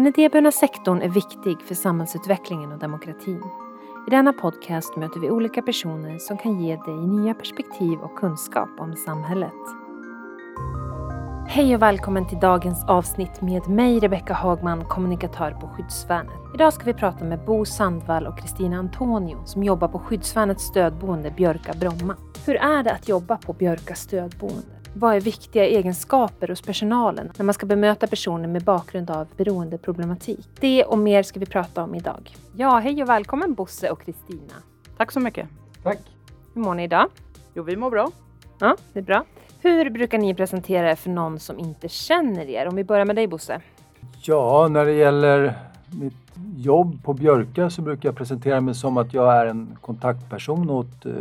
Den idéburna sektorn är viktig för samhällsutvecklingen och demokratin. I denna podcast möter vi olika personer som kan ge dig nya perspektiv och kunskap om samhället. Hej och välkommen till dagens avsnitt med mig Rebecka Hagman, kommunikatör på Skyddsvärnet. Idag ska vi prata med Bo Sandvall och Kristina Antonio som jobbar på Skyddsvärnets stödboende Björka Bromma. Hur är det att jobba på Björka stödboende? Vad är viktiga egenskaper hos personalen när man ska bemöta personer med bakgrund av beroendeproblematik? Det och mer ska vi prata om idag. Ja, hej och välkommen Bosse och Kristina. Tack så mycket. Tack. Hur mår ni idag? Jo, vi mår bra. Ja, det är bra. Hur brukar ni presentera er för någon som inte känner er? Om vi börjar med dig Bosse. Ja, när det gäller mitt jobb på Björka så brukar jag presentera mig som att jag är en kontaktperson åt eh,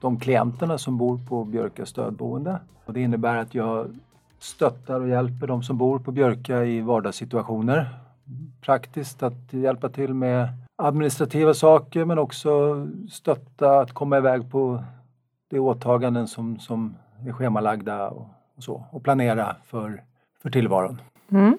de klienterna som bor på Björka stödboende. Och det innebär att jag stöttar och hjälper de som bor på Björka i vardagssituationer. Praktiskt att hjälpa till med administrativa saker men också stötta att komma iväg på de åtaganden som, som är schemalagda och, och så och planera för, för tillvaron. Mm.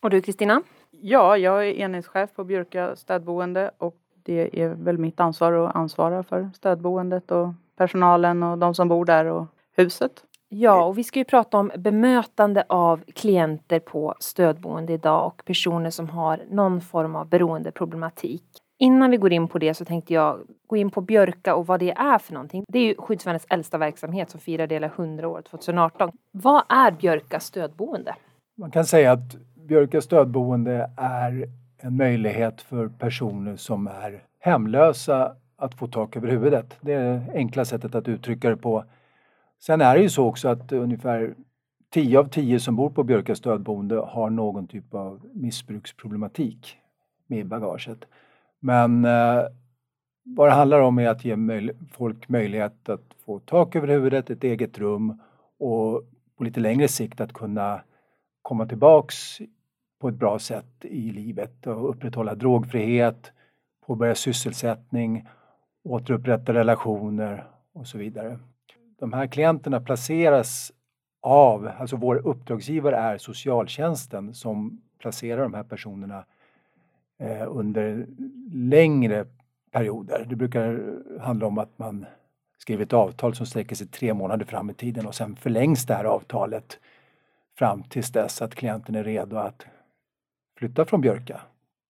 Och du Kristina? Ja, jag är enhetschef på Björka stödboende och det är väl mitt ansvar att ansvara för stödboendet och personalen och de som bor där och huset. Ja, och vi ska ju prata om bemötande av klienter på stödboende idag och personer som har någon form av beroendeproblematik. Innan vi går in på det så tänkte jag gå in på Björka och vad det är för någonting. Det är ju Skyddsvärnets äldsta verksamhet som firar hela 100 år 2018. Vad är Björka stödboende? Man kan säga att Björka stödboende är en möjlighet för personer som är hemlösa att få tak över huvudet. Det är det enkla sättet att uttrycka det på. Sen är det ju så också att ungefär 10 av 10 som bor på Björka stödboende har någon typ av missbruksproblematik med bagaget. Men eh, vad det handlar om är att ge möj folk möjlighet att få tak över huvudet, ett eget rum och på lite längre sikt att kunna komma tillbaks på ett bra sätt i livet och upprätthålla drogfrihet, påbörja sysselsättning, återupprätta relationer och så vidare. De här klienterna placeras av, alltså vår uppdragsgivare är socialtjänsten som placerar de här personerna eh, under längre perioder. Det brukar handla om att man skriver ett avtal som sträcker sig tre månader fram i tiden och sen förlängs det här avtalet fram tills dess att klienten är redo att flytta från Björka.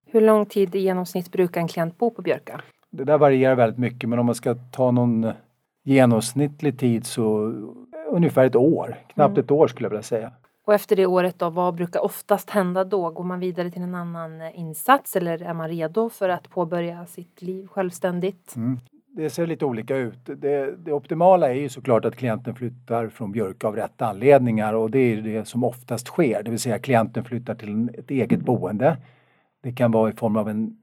Hur lång tid i genomsnitt brukar en klient bo på Björka? Det där varierar väldigt mycket men om man ska ta någon genomsnittlig tid så ungefär ett år, knappt mm. ett år skulle jag vilja säga. Och efter det året då, vad brukar oftast hända då? Går man vidare till en annan insats eller är man redo för att påbörja sitt liv självständigt? Mm. Det ser lite olika ut. Det, det, optimala är ju såklart att klienten flyttar från Björka av rätt anledningar och det är det som oftast sker, det vill säga klienten flyttar till ett eget boende. Det kan vara i form av en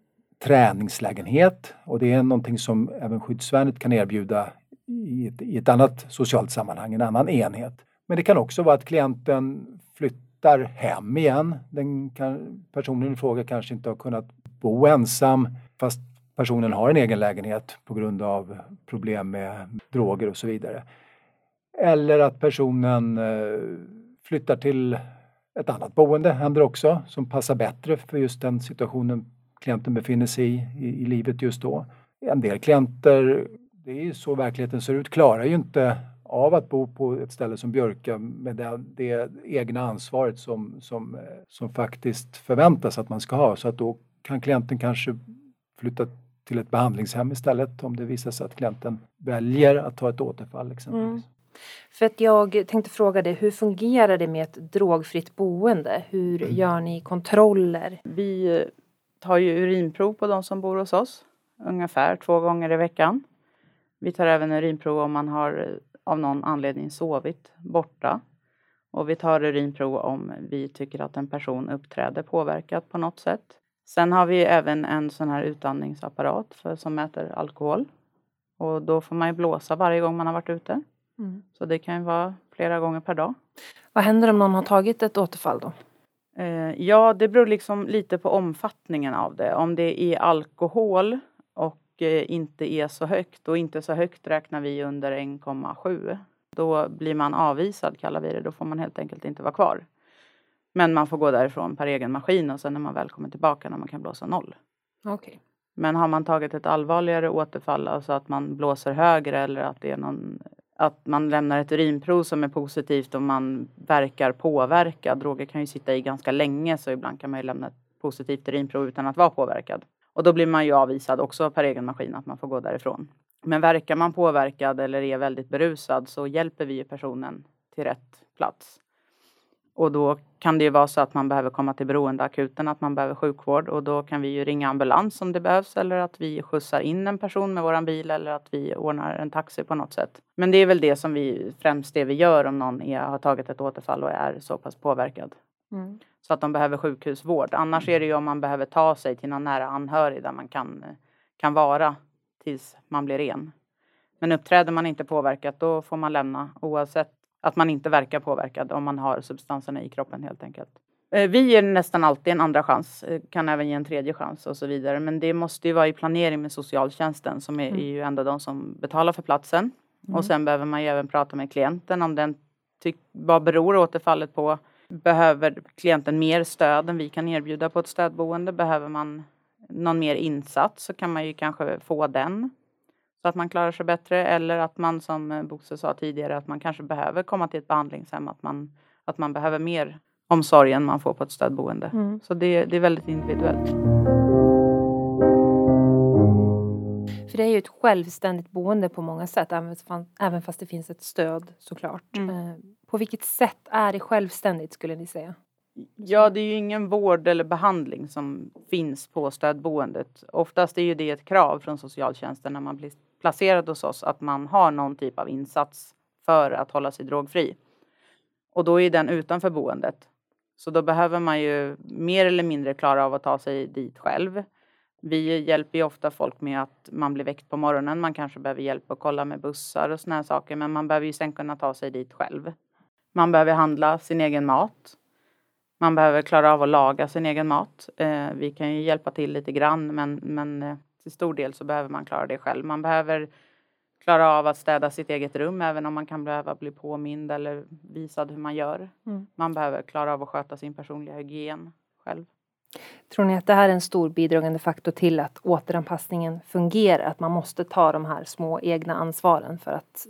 träningslägenhet och det är någonting som även skyddsvärnet kan erbjuda i ett, i ett annat socialt sammanhang, en annan enhet. Men det kan också vara att klienten flyttar hem igen. Den kan, personen i fråga kanske inte har kunnat bo ensam fast personen har en egen lägenhet på grund av problem med droger och så vidare. Eller att personen eh, flyttar till ett annat boende, händer också, som passar bättre för just den situationen klienten befinner sig i, i, i livet just då. En del klienter, det är ju så verkligheten ser ut, klarar ju inte av att bo på ett ställe som Björka med det, det egna ansvaret som, som, som faktiskt förväntas att man ska ha. Så att då kan klienten kanske flytta till ett behandlingshem istället om det visar sig att klienten väljer att ta ett återfall exempelvis. Mm. För att jag tänkte fråga dig, hur fungerar det med ett drogfritt boende? Hur mm. gör ni kontroller? Vi tar ju urinprov på de som bor hos oss ungefär två gånger i veckan. Vi tar även urinprov om man har av någon anledning sovit borta. Och vi tar urinprov om vi tycker att en person uppträder påverkat på något sätt. Sen har vi även en sån här utandningsapparat för, som mäter alkohol. Och då får man ju blåsa varje gång man har varit ute. Mm. Så det kan ju vara flera gånger per dag. Vad händer om någon har tagit ett återfall då? Eh, ja, det beror liksom lite på omfattningen av det. Om det är alkohol och eh, inte är så högt och inte så högt räknar vi under 1,7. Då blir man avvisad kallar vi det. Då får man helt enkelt inte vara kvar. Men man får gå därifrån per egen maskin och sen när man väl kommer tillbaka när man kan blåsa noll. Okej. Men har man tagit ett allvarligare återfall, alltså att man blåser högre eller att det är någon att man lämnar ett urinprov som är positivt och man verkar påverkad. Droger kan ju sitta i ganska länge så ibland kan man ju lämna ett positivt urinprov utan att vara påverkad. Och då blir man ju avvisad också per egen maskin att man får gå därifrån. Men verkar man påverkad eller är väldigt berusad så hjälper vi ju personen till rätt plats. Och då kan det ju vara så att man behöver komma till beroendeakuten, att man behöver sjukvård och då kan vi ju ringa ambulans om det behövs eller att vi skjutsar in en person med våran bil eller att vi ordnar en taxi på något sätt. Men det är väl det som vi främst det vi gör om någon är, har tagit ett återfall och är så pass påverkad. Mm. Så att de behöver sjukhusvård. Annars är det ju om man behöver ta sig till någon nära anhörig där man kan, kan vara tills man blir ren. Men uppträder man inte påverkat då får man lämna oavsett att man inte verkar påverkad om man har substanserna i kroppen helt enkelt. Eh, Vi ger nästan alltid en andra chans, eh, kan även ge en tredje chans och så vidare. Men det måste ju vara i planering med socialtjänsten som är, Mm. är ju ändå de som betalar för platsen. Mm. Och sen behöver man ju även prata med klienten om den tyck, vad beror återfallet på? Behöver klienten mer stöd än vi kan erbjuda på ett stödboende? Behöver man någon mer insats så kan man ju kanske få den så att man klarar sig bättre eller att man som eh, Bosse sa tidigare att man kanske behöver komma till ett behandlingshem att man, att man behöver mer omsorg än man får på ett stödboende. Mm. Så det, det är väldigt individuellt. För det är ju ett självständigt boende på många sätt, även fast- det finns ett stöd såklart. Mm. Eh, På vilket sätt är det självständigt skulle ni säga? Ja, det är ju ingen vård eller behandling som finns på stödboendet. Oftast är ju det ett krav från socialtjänsten när man blir placerad hos oss att man har någon typ av insats för att hålla sig drogfri. Och då är den utanför boendet. Så då behöver man ju mer eller mindre klara av att ta sig dit själv. Vi hjälper ju ofta folk med att man blir väckt på morgonen. Man kanske behöver hjälp att kolla med bussar och såna här saker. Men man behöver ju sen kunna ta sig dit själv. Man behöver handla sin egen mat. Man behöver klara av att laga sin egen mat. Eh, vi kan ju hjälpa till lite grann men, men eh, till stor del så behöver man klara det själv. Man behöver klara av att städa sitt eget rum även om man kan behöva bli påmind eller visad hur man gör. Mm. Man behöver klara av att sköta sin personliga hygien själv. Tror ni att det här är en stor bidragande faktor till att återanpassningen fungerar? Att man måste ta de här små egna ansvaren för att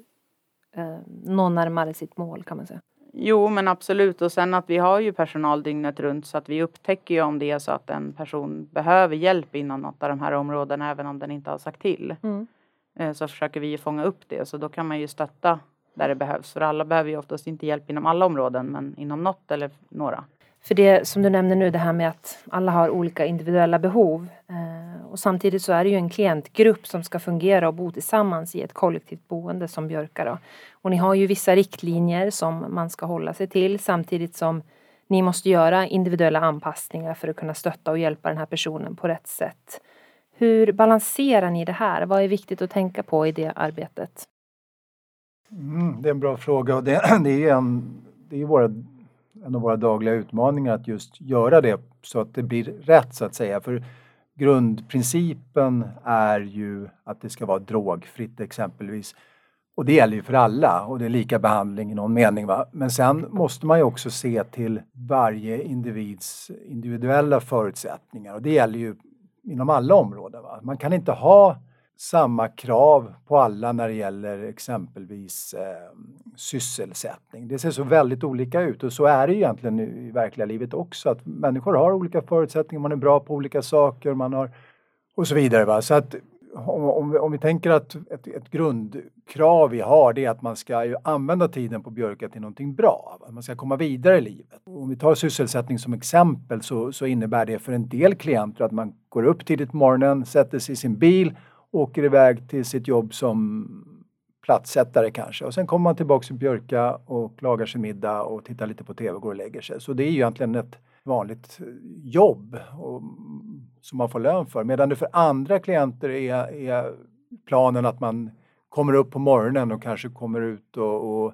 eh, nå närmare sitt mål kan man säga? Jo, men absolut. Och sen att vi har ju personal dygnet runt så att vi upptäcker ju om det är så att en person behöver hjälp inom något av de här områdena även om den inte har sagt till. Mm. Eh, Så försöker vi ju fånga upp det. Så då kan man ju stötta där det behövs. För alla behöver ju oftast inte hjälp inom alla områden men inom något eller några. För det som du nämner nu, det här med att alla har olika individuella behov. Eh, och samtidigt så är det ju en klientgrupp som ska fungera och bo tillsammans i ett kollektivt boende som Björka. Då. Och ni har ju vissa riktlinjer som man ska hålla sig till samtidigt som ni måste göra individuella anpassningar för att kunna stötta och hjälpa den här personen på rätt sätt. Hur balanserar ni det här? Vad är viktigt att tänka på i det arbetet? Mm, det är en bra fråga och det, det är en, det är ju våra, en av våra dagliga utmaningar att just göra det så att det blir rätt så att säga. För grundprincipen är ju att det ska vara drogfritt exempelvis. Och det gäller ju för alla och det är lika behandling i någon mening. Va? Men sen måste man ju också se till varje individs individuella förutsättningar och det gäller ju inom alla områden. Va? Man kan inte ha samma krav på alla när det gäller exempelvis eh, sysselsättning. Det ser så väldigt olika ut och så är det egentligen i verkliga livet också att människor har olika förutsättningar, man är bra på olika saker, man har och så vidare. Va? Så att om, om, vi, om vi tänker att ett, ett grundkrav vi har det är att man ska ju använda tiden på Björka till någonting bra. Va? Man ska komma vidare i livet. Om vi tar sysselsättning som exempel så, så innebär det för en del klienter att man går upp tidigt på morgonen, sätter sig i sin bil åker iväg till sitt jobb som platssättare kanske och sen kommer man tillbaks till Björka och lagar sin middag och tittar lite på tv och går och lägger sig. Så det är ju egentligen ett vanligt eh, jobb och, mm, som man får lön för. Medan det för andra klienter är, är planen att man kommer upp på morgonen och kanske kommer ut och, och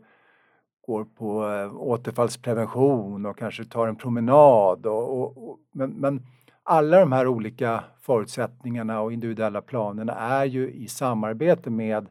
går på eh, återfallsprevention och kanske tar en promenad. Och, och, och, men, men alla de här olika förutsättningarna och individuella planerna är ju i samarbete med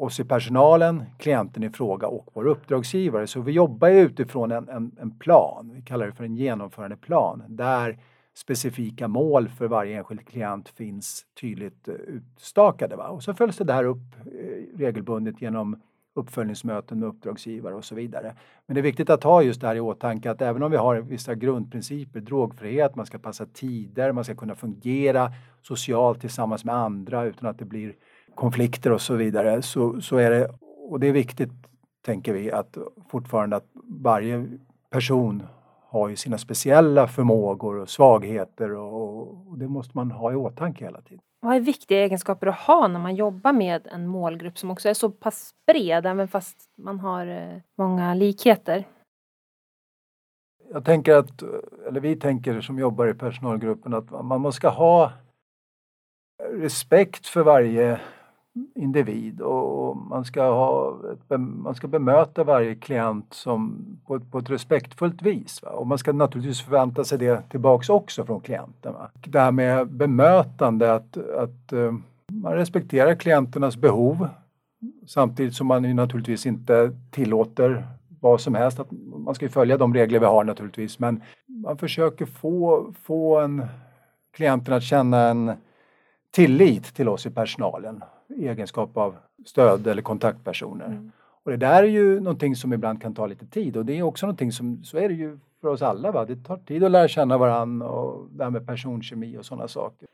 oss i personalen, klienten i fråga och vår uppdragsgivare. Så vi jobbar utifrån en, en, en plan, vi kallar det för en genomförandeplan, där specifika mål för varje enskild klient finns tydligt eh, utstakade. Va? Och så följs det där upp eh, regelbundet genom uppföljningsmöten med uppdragsgivare och så vidare. Men det är viktigt att ha just det här i åtanke att även om vi har vissa grundprinciper, drogfrihet, man ska passa tider, man ska kunna fungera socialt tillsammans med andra utan att det blir konflikter och så vidare, så, så är det, och det är viktigt tänker vi, att fortfarande att varje person har ju sina speciella förmågor och svagheter och, och det måste man ha i åtanke hela tiden. Vad är viktiga egenskaper att ha när man jobbar med en målgrupp som också är så pass bred, även fast man har eh, många likheter? Jag tänker att, eller vi tänker som jobbar i personalgruppen, att man måste ha respekt för varje individ och man ska, ha ett, man ska bemöta varje klient som, på, på ett respektfullt vis. Va? Och man ska naturligtvis förvänta sig det tillbaks också från klienten. Va? Det här med bemötande, att, att eh, man respekterar klienternas behov samtidigt som man ju naturligtvis inte tillåter vad som helst. Att man ska följa de regler vi har naturligtvis men man försöker få, få en, klienten att känna en tillit till oss i personalen i egenskap av stöd eller kontaktpersoner. Mm. Och det där är ju någonting som ibland kan ta lite tid och det är också någonting som, så är det ju för oss alla, va? det tar tid att lära känna varandra och det här med personkemi och sådana saker.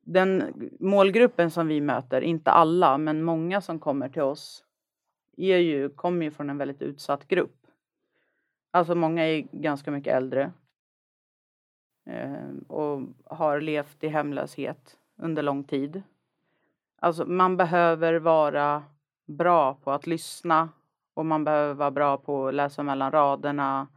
Den målgruppen som vi möter, inte alla men många som kommer till oss, är ju, kommer ju från en väldigt utsatt grupp. Alltså många är ganska mycket äldre eh, och har levt i hemlöshet under lång tid. Alltså man behöver vara bra på att lyssna och man behöver vara bra på att läsa mellan raderna.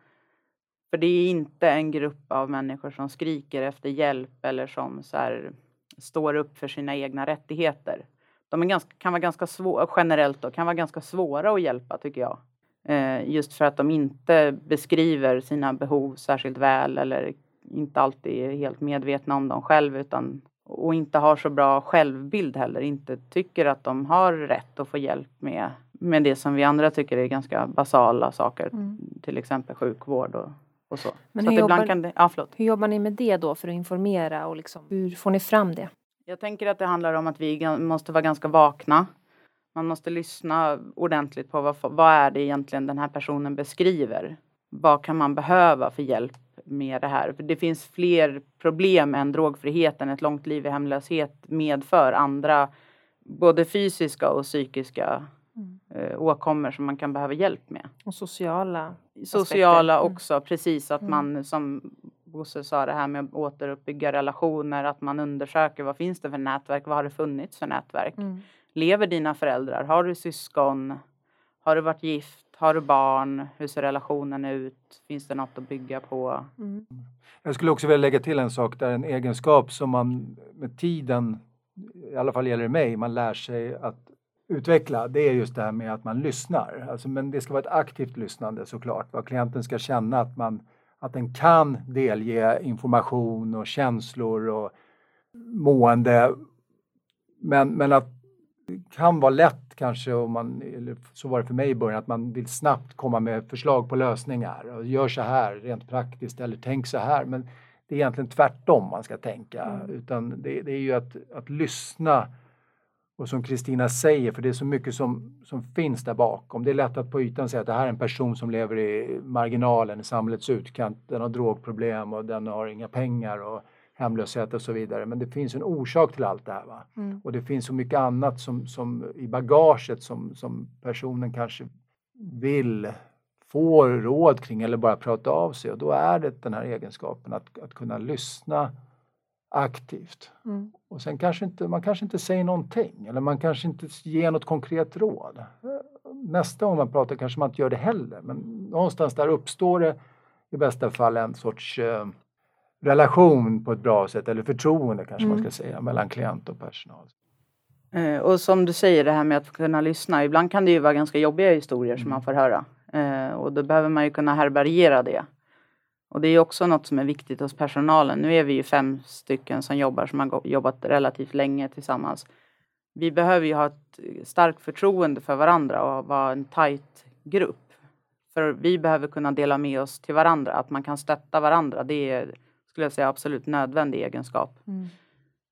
För det är inte en grupp av människor som skriker efter hjälp eller som så här, står upp för sina egna rättigheter. De är ganska, kan vara ganska svåra, generellt då, kan vara ganska svåra att hjälpa tycker jag. Eh, just för att de inte beskriver sina behov särskilt väl eller inte alltid är helt medvetna om dem själv utan och inte har så bra självbild heller, inte tycker att de har rätt att få hjälp med, med det som vi andra tycker är ganska basala saker, mm. till exempel sjukvård och, och så. Men så hur, jobbar, kan det, ja, hur jobbar ni med det då för att informera och liksom, hur får ni fram det? Jag tänker att det handlar om att vi måste vara ganska vakna. Man måste lyssna ordentligt på vad, vad är det egentligen den här personen beskriver. Vad kan man behöva för hjälp med det här. För det finns fler problem än drogfriheten. Ett långt liv i hemlöshet medför andra både fysiska och psykiska mm. eh, åkommor som man kan behöva hjälp med. Och sociala Sociala aspekter. Mm. också, mm. precis att mm. man som Bosse sa det här med att återuppbygga relationer, att man undersöker vad finns det för nätverk, vad har det funnits för nätverk? Mm. Lever dina föräldrar? Har du syskon? Har du varit gift? Har du barn? Hur ser relationen ut? Finns det något att bygga på? Mm. Jag skulle också vilja lägga till en sak där en egenskap som man med tiden, i alla fall gäller det mig, man lär sig att utveckla. Det är just det här med att man lyssnar. Alltså, men det ska vara ett aktivt lyssnande såklart. Vad klienten ska känna att man att den kan delge information och känslor och mående. Men, men att kan vara lätt kanske, om man, eller så var det för mig i början, att man vill snabbt komma med förslag på lösningar. Och gör så här rent praktiskt eller tänk så här. Men det är egentligen tvärtom man ska tänka. Mm. Utan det, det, är ju att, att lyssna och som Kristina säger, för det är så mycket som, som finns där bakom. Det är lätt att på ytan säga att det här är en person som lever i marginalen, i samhällets utkant. Den har drogproblem och den har inga pengar. Och, hemlöshet och så vidare. Men det finns en orsak till allt det här. Va? Mm. Och det finns så mycket annat som, som i bagaget som, som personen kanske vill få råd kring eller bara prata av sig. Och då är det den här egenskapen att, att kunna lyssna aktivt. Mm. Och sen kanske inte, man kanske inte säger någonting eller man kanske inte ger något konkret råd. Nästa gång man pratar kanske man inte gör det heller men någonstans där uppstår det i bästa fall en sorts eh, relation på ett bra sätt, eller förtroende kanske mm. man ska säga, mellan klient och personal. Eh, och som du säger det här med att kunna lyssna, ibland kan det ju vara ganska jobbiga historier mm. som man får höra. Eh, och då behöver man ju kunna härbärgera det. Och det är också något som är viktigt hos personalen. Nu är vi ju fem stycken som jobbar, som har jobbat relativt länge tillsammans. vi behöver ju ha ett starkt förtroende för varandra och vara en tajt grupp. För vi behöver kunna dela med oss till varandra, att man kan stötta varandra. Det är, skulle jag säga, absolut nödvändig egenskap. Mm.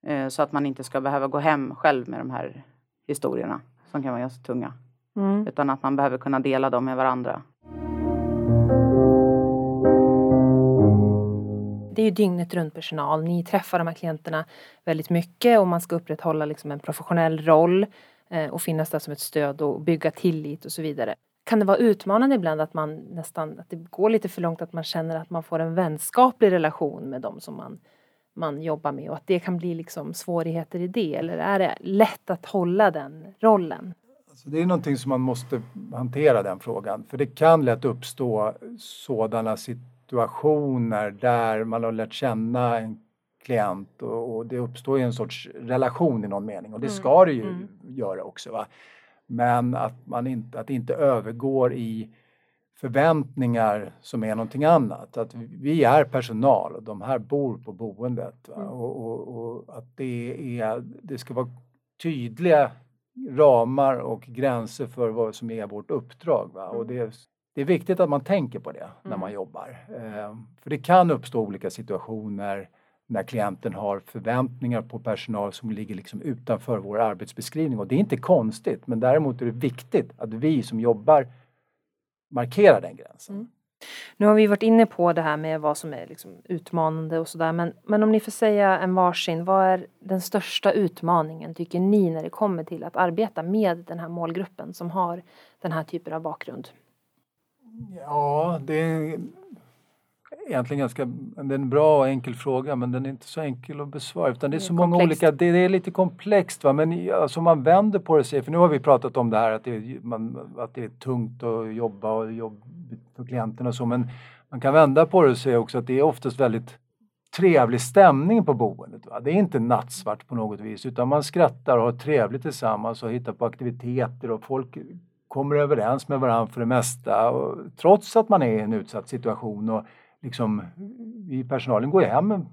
Eh, så att man inte ska behöva gå hem själv med de här historierna som kan vara ganska tunga. Mm. Utan att man behöver kunna dela dem med varandra. Det är ju dygnet runt personal. Ni träffar de här klienterna väldigt mycket och man ska upprätthålla liksom en professionell roll eh, och finnas där som ett stöd och bygga tillit och så vidare. Kan det vara utmanande ibland att man nästan, att det går lite för långt att man känner att man får en vänskaplig relation med dem som man, man jobbar med och att det kan bli liksom svårigheter i det eller är det lätt att hålla den rollen? Alltså det är någonting som man måste hantera den frågan för det kan lätt uppstå sådana situationer där man har lärt känna en klient och, och det uppstår en sorts relation i någon mening och det mm. ska det ju mm. göra också. Va? Men att, man inte, att det inte övergår i förväntningar som är någonting annat. Att vi är personal och de här bor på boendet. Mm. Och, och, och, att det, är, det ska vara tydliga ramar och gränser för vad som är vårt uppdrag. Va? Och mm. det, det är viktigt att man tänker på det när man mm. jobbar. Eh, för det kan uppstå olika situationer när klienten har förväntningar på personal som ligger liksom utanför vår arbetsbeskrivning. Och det är inte konstigt, men däremot är det viktigt att vi som jobbar markerar den gränsen. Mm. Nu har vi varit inne på det här med vad som är liksom utmanande och sådär, men, men om ni får säga en varsin, vad är den största utmaningen tycker ni när det kommer till att arbeta med den här målgruppen som har den här typen av bakgrund? Ja, det är egentligen ganska, det är en bra och enkel fråga men den är inte så enkel att besvara utan det är, det är så många olika, det, det, är lite komplext va men alltså man vänder på det sig, för nu har vi pratat om det här att det är, man, att det är tungt att jobba och jobb för klienterna och så men man kan vända på det och säga också att det är oftast väldigt trevlig stämning på boendet. Va? Det är inte nattsvart på något vis utan man skrattar och har trevligt tillsammans och hittar på aktiviteter och folk kommer överens med varandra för det mesta och, trots att man är i en utsatt situation och liksom, vi personalen går ju hem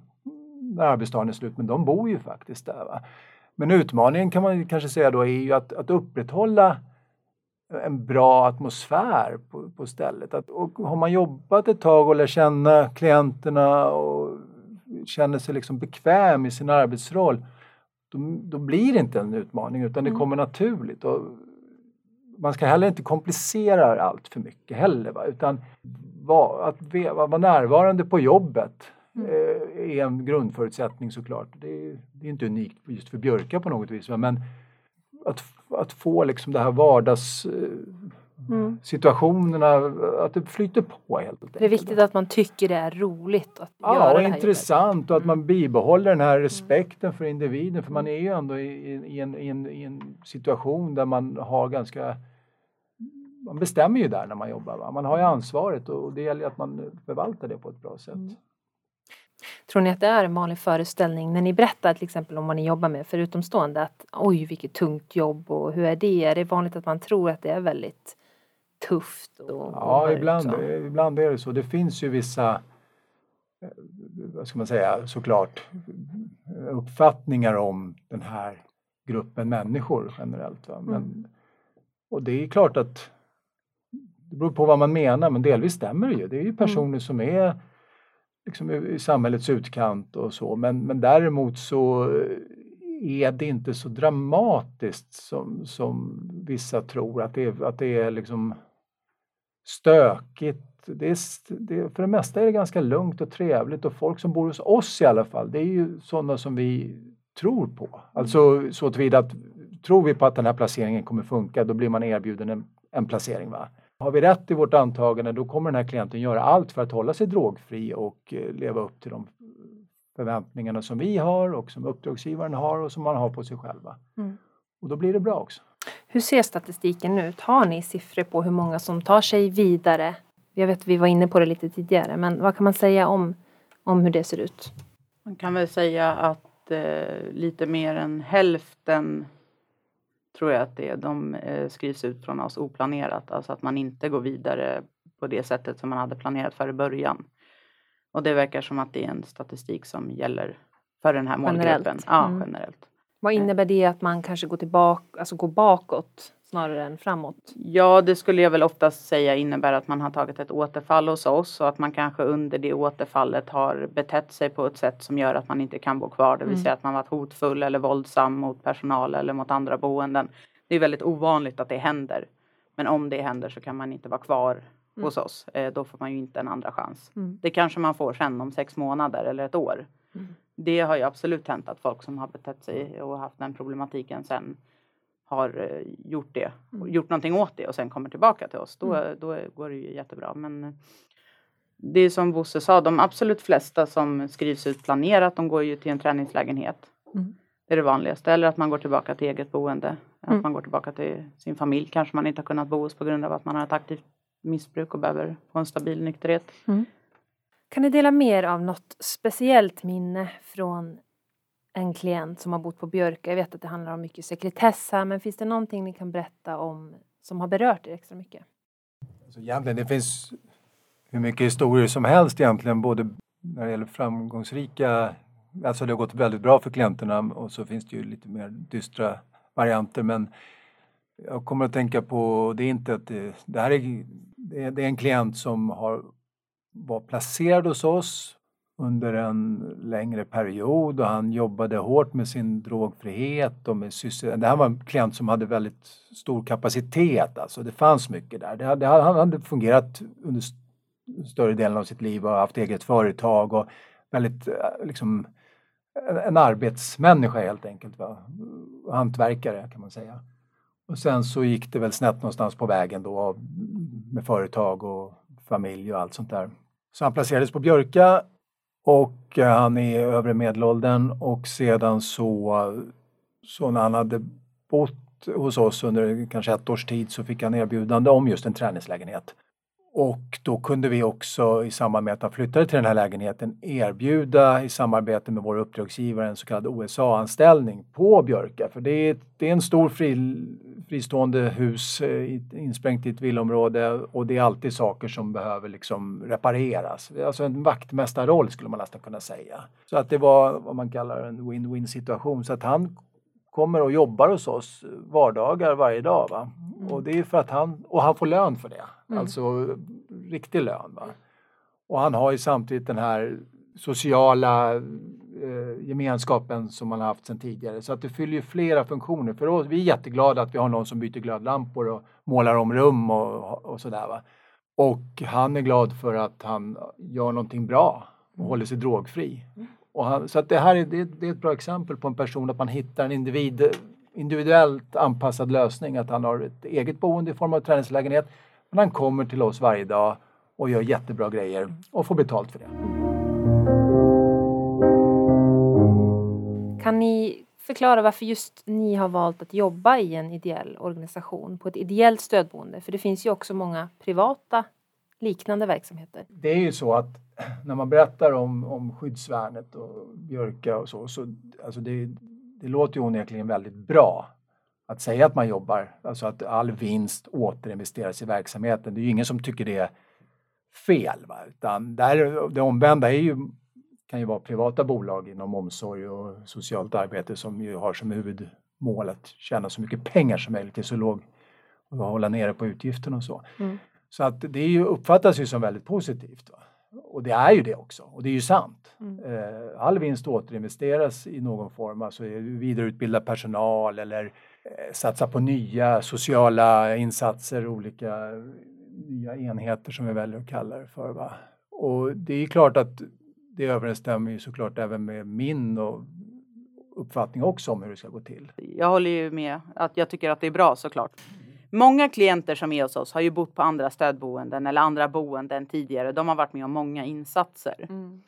när arbetsdagen är slut men de bor ju faktiskt där. Va? Men utmaningen kan man kanske säga då är ju att, att upprätthålla en bra atmosfär på, på stället. Att, och har man jobbat ett tag och lär känna klienterna och känner sig liksom bekväm i sin arbetsroll då, då blir det inte en utmaning utan det mm. kommer naturligt. Och man ska heller inte komplicera allt för mycket heller va? utan va, att vara närvarande på jobbet mm. eh, är en grundförutsättning såklart. Det är, det är inte unikt just för björkar på något vis men att, att få liksom det här vardags eh, mm. situationerna, att det flyter på helt enkelt. Det är viktigt att man tycker det är roligt att ja, göra och intressant och att man mm. bibehåller den här respekten för individen för man är ju ändå i, i, en, i, en, i en situation där man har ganska man bestämmer ju där när man jobbar. Va? Man har ju ansvaret och det gäller att man förvaltar det på ett bra sätt. Mm. Tror ni att det är en vanlig föreställning när ni berättar till exempel om vad ni jobbar med för utomstående att oj vilket tungt jobb och hur är det? Är det vanligt att man tror att det är väldigt tufft? Och, ja, och ibland, ibland är det så. Det finns ju vissa eh, vad ska man säga, såklart uppfattningar om den här gruppen människor generellt. Va? Men, mm. Och det är klart att det beror på vad man menar men delvis stämmer det ju. Det är ju mm. personer mm. som är liksom i samhällets utkant och så men, men däremot så är det inte så dramatiskt som, som vissa tror att det är, att det är liksom stökigt. Det är, det, för det mesta är det ganska lugnt och trevligt och folk som bor hos oss i alla fall det är ju sådana som vi tror på. Alltså så tillvida att tror vi på att den här placeringen kommer funka då blir man erbjuden en, en placering. Va? Har vi rätt i vårt antagande då kommer den här klienten göra allt för att hålla sig drogfri och eh, leva upp till de förväntningarna som vi har och som uppdragsgivaren har och som man har på sig själva. Mm. Och då blir det bra också. Hur ser statistiken ut? Har ni siffror på hur många som tar sig vidare? Jag vet att vi var inne på det lite tidigare men vad kan man säga om, om hur det ser ut? Man kan väl säga att eh, lite mer än hälften tror jag att det. De eh, skrivs ut från oss oplanerat, alltså att man inte går vidare på det sättet som man hade planerat för i början. Och det verkar som att det är en statistik som gäller för den här målgruppen. Generellt. Ja, mm. generellt. Vad innebär det att man kanske går tillbaka, alltså går bakåt snarare än framåt? Ja, det skulle jag väl oftast säga innebär att man har tagit ett återfall hos oss och att man kanske under det återfallet har betett sig på ett sätt som gör att man inte kan bo kvar. Det vill mm. säga att man varit hotfull eller våldsam mot personal eller mot andra boenden. Det är väldigt ovanligt att det händer. Men om det händer så kan man inte vara kvar mm. hos oss. Eh, då får man ju inte en andra chans. Mm. Det kanske man får sen om sex månader eller ett år. Mm. Det har ju absolut hänt att folk som har betett sig och haft den problematiken sen har eh, gjort det, mm. gjort någonting åt det och sen kommer tillbaka till oss. Då, mm. då går det ju jättebra. Men eh, det är som Bosse sa, de absolut flesta som skrivs ut planerat, de går ju till en träningslägenhet. Mm. Det är det vanligaste. Eller att man går tillbaka till eget boende. Att mm. man går tillbaka till sin familj. Kanske man inte har kunnat bo hos på grund av att man har ett aktivt missbruk och behöver få en stabil nykterhet. Mm. Kan ni dela mer av något speciellt minne från en klient som har bott på Björka? Jag vet att det handlar om mycket sekretess här, men finns det någonting ni kan berätta om som har berört er extra mycket? Alltså egentligen, det finns hur mycket historier som helst egentligen, både när det gäller framgångsrika, alltså det har gått väldigt bra för klienterna och så finns det ju lite mer dystra varianter men jag kommer att tänka på, det är inte att det, det här är, det är en klient som har var placerad hos oss under en längre period och han jobbade hårt med sin drogfrihet och med sysselsättning. Det här var en klient som hade väldigt stor kapacitet, alltså det fanns mycket där. Det hade, han hade fungerat under större delen av sitt liv och haft eget företag och väldigt eh, liksom liksom en arbetsmänniska helt enkelt. Va? Hantverkare kan man säga. Och sen så gick det väl snett någonstans på vägen då med företag och familj och allt sånt där. Så han placerades på Björka och eh, han är i övre medelåldern och sedan så, så när han hade bott hos oss under kanske ett års tid så fick han erbjudande om just en träningslägenhet. Och då kunde vi också i samband med att han flyttade till den här lägenheten erbjuda i samarbete med vår uppdragsgivare en så kallad OSA-anställning på Björka. För det är, det är en stor fri, fristående hus eh, insprängt i ett villområde och det är alltid saker som behöver liksom repareras. Alltså en vaktmästarroll skulle man nästan kunna säga. Så att det var vad man kallar en win-win situation. Så att han kommer och jobbar hos oss vardagar varje dag. Va? Mm. Och det är för att han, och han får lön för det. Mm. Alltså riktig lön. Va? Och han har ju samtidigt den här sociala eh, gemenskapen som man har haft sedan tidigare. Så att det fyller ju flera funktioner för oss. Vi är jätteglada att vi har någon som byter glödlampor och målar om rum och, och sådär. Va? Och han är glad för att han gör någonting bra och håller sig drogfri. Mm. Han, så att det här är, det, det, är ett bra exempel på en person att man hittar en individ, individuellt anpassad lösning. Att han har ett eget boende i form av träningslägenhet. Men han kommer till oss varje dag och gör jättebra grejer och får betalt för det. Kan ni förklara varför just ni har valt att jobba i en ideell organisation på ett ideellt stödboende? För det finns ju också många privata liknande verksamheter. Det är ju så att när man berättar om, om skyddsvärnet och Björka och så, så alltså det, det låter ju onekligen väldigt bra att säga att man jobbar, alltså att all vinst återinvesteras i verksamheten. Det är ju ingen som tycker det är fel. Va? Utan där, det omvända är ju, kan ju vara privata bolag inom omsorg och socialt arbete som ju har som huvudmål att tjäna så mycket pengar som möjligt till så låg och hålla nere på utgifterna och så. Mm. Så att det ju, uppfattas ju som väldigt positivt. Va? Och det är ju det också, och det är ju sant. Mm. Eh, all vinst återinvesteras i någon form, alltså vidareutbilda personal eller satsa på nya sociala insatser, olika nya enheter som vi väljer att kalla det för. Va? Och det är klart att det överensstämmer ju såklart även med min och uppfattning också om hur det ska gå till. Jag håller ju med att jag tycker att det är bra såklart. Många klienter som är hos oss har ju bott på andra stödboenden eller andra boenden tidigare. De har varit med om många insatser. Mm.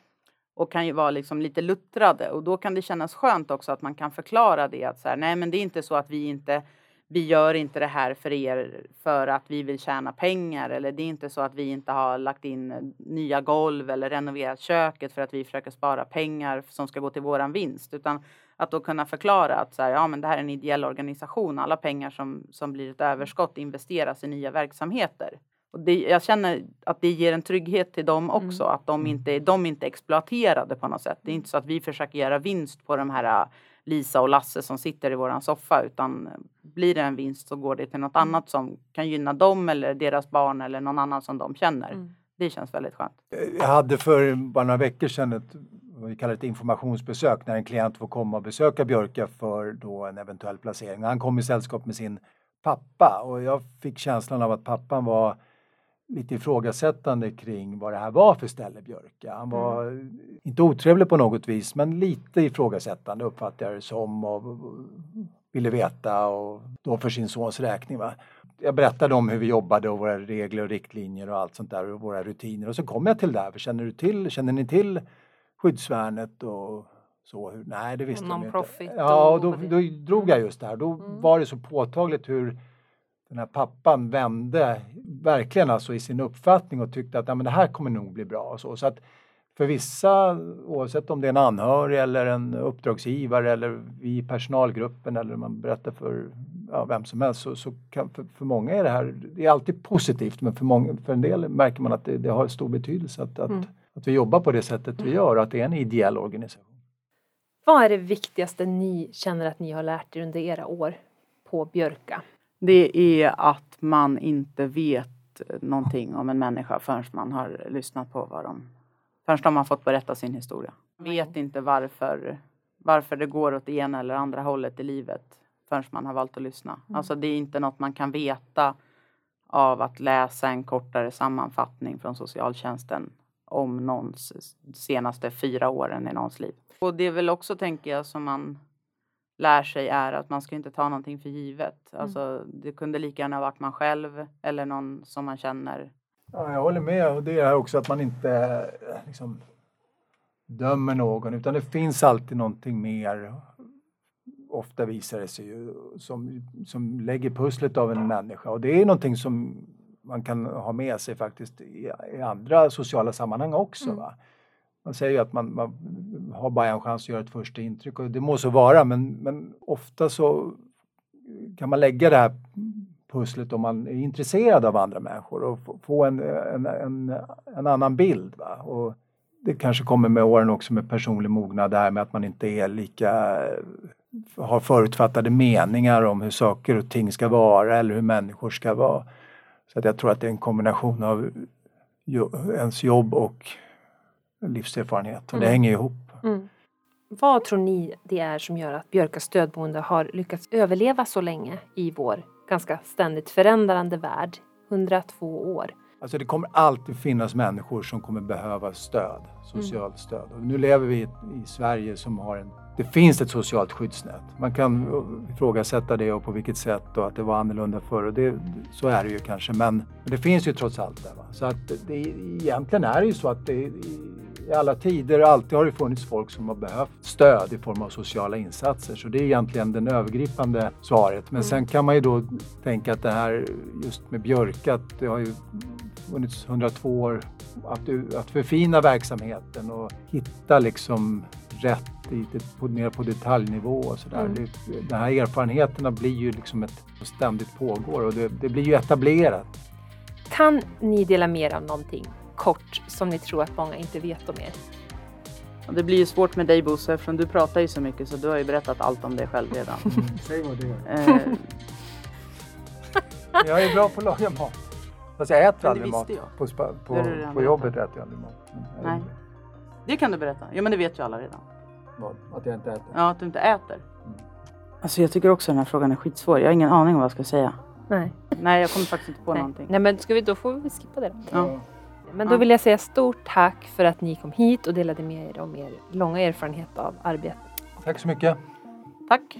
Och kan ju vara liksom lite luttrade och då kan det kännas skönt också att man kan förklara det att så här, nej men det är inte så att vi inte vi gör inte det här för er för att vi vill tjäna pengar eller det är inte så att vi inte har lagt in nya golv eller renoverat köket för att vi försöker spara pengar som ska gå till våran vinst utan att då kunna förklara att så här, ja, men det här är en ideell organisation. Alla pengar som, som blir ett överskott investeras i nya verksamheter. Och det, jag känner att det ger en trygghet till dem mm. också. Mm. Att de inte, de inte är exploaterade på något sätt. Det är inte så att vi försöker göra vinst på de här äh, Lisa och Lasse som sitter i våran soffa utan blir det en vinst så går det till något Mm. annat som kan gynna dem eller deras barn eller någon annan som de känner. Mm. Det känns väldigt skönt. Jag hade för bara några veckor sedan ett, vad vi kallar ett informationsbesök när en klient får komma och besöka Björka för då en eventuell placering. Han kom i sällskap med sin pappa och jag fick känslan av att pappan var lite ifrågasättande kring vad det här var för ställe Björka. Han var inte otrevlig på något vis men lite ifrågasättande uppfattade jag det som och ville veta och då för sin sons räkning. Va? Jag berättade om hur vi jobbade och våra regler och riktlinjer och allt sånt där och våra rutiner och så kom jag till det här. För känner, du till, känner ni till skyddsvärnet och så? Hur- Nej, det visste de inte. Ja, och då, då drog jag just det här. Då Mm. var det så påtagligt hur den här pappan vände verkligen alltså i sin uppfattning och tyckte att ja, men det här kommer nog bli bra. Och så. så att för vissa, oavsett om det är en anhörig eller en uppdragsgivare eller vi i personalgruppen eller man berättar för ja, vem som helst så, så kan, för, för många är det här, det är alltid positivt men för, många, för en del märker man att det, det har stor betydelse att, att, Mm. att vi jobbar på det sättet vi gör och att det är en ideell organisation. Vad är det viktigaste ni känner att ni har lärt er under era år på Björka? Det är att man inte vet någonting om en människa förrän man har lyssnat på vad de... Förrän de har fått berätta sin historia. Man vet inte varför, varför det går åt det ena eller andra hållet i livet förrän man har valt att lyssna. Alltså det är inte något man kan veta av att läsa en kortare sammanfattning från socialtjänsten om någons senaste fyra åren i någons liv. Och det är väl också, tänker jag, som man lär sig är att man ska inte ta någonting för givet. Alltså, det kunde lika gärna varit man själv eller någon som man känner. Ja, jag håller med och det är också att man inte eh, liksom, dömer någon utan det finns alltid någonting mer. Ofta visar det sig ju som, som lägger pusslet av en människa och det är någonting som man kan ha med sig faktiskt i, i andra sociala sammanhang också. Mm. Va? Man säger ju att man, man har bara en chans att göra ett första intryck och det må så vara men, men ofta så kan man lägga det här pusslet om man är intresserad av andra människor och få- en, en, en, en annan bild. Va? Och det kanske kommer med åren också med personlig mognad, det här med att man inte är lika har förutfattade meningar om hur saker och ting ska vara eller hur människor ska vara. Så att jag tror att det är en kombination av ens jobb och livserfarenhet och det Mm. hänger ihop. Mm. Vad tror ni det är som gör att Björkas stödboende har lyckats överleva så länge i vår ganska ständigt förändrande värld? 102 år. Alltså det kommer alltid finnas människor som kommer behöva stöd, socialt stöd. Och nu lever vi i, i Sverige som har en... Det finns ett socialt skyddsnät. Man kan ifrågasätta det och på vilket sätt och att det var annorlunda förr. Och det, så är det ju kanske, men det finns ju trots allt där. Va? Så att det, egentligen är det ju så att det, i, alla tider alltid har det funnits folk som har behövt stöd i form av sociala insatser. Så det är egentligen den övergripande svaret. Men sen kan man ju då tänka att det här just med Björka, att det har ju funnits 102 år att, att förfina verksamheten och hitta liksom rätt det- på, ner på detaljnivå och sådär. Mm. Det, de här erfarenheterna blir ju liksom ett ständigt pågår och det, det blir ju etablerat. Kan ni dela mer av någonting kort som ni tror att många inte vet om er? Det blir ju svårt med dig Bosse eftersom du pratar ju så mycket så du har ju berättat allt om dig själv redan. Säg vad det Eh, Jag är bra på att laga mat. Fast jag äter det aldrig mat. visste jag. På, du på, redan på jobbet äter jag aldrig mat. Jag- Nej. det kan du berätta. Ja men det vet ju alla redan. Vad? Att jag inte äter? Ja, att du inte äter. Alltså jag tycker också den här frågan är skitsvår. Jag har ingen aning om vad jag ska säga. Nej. Nej, jag kommer faktiskt inte på Nej. någonting. Nej men ska vi, då får vi skippa det då. Ja. Men då vill jag säga stort tack för att ni kom hit och delade med er om er långa erfarenhet av arbete. Tack så mycket. Tack.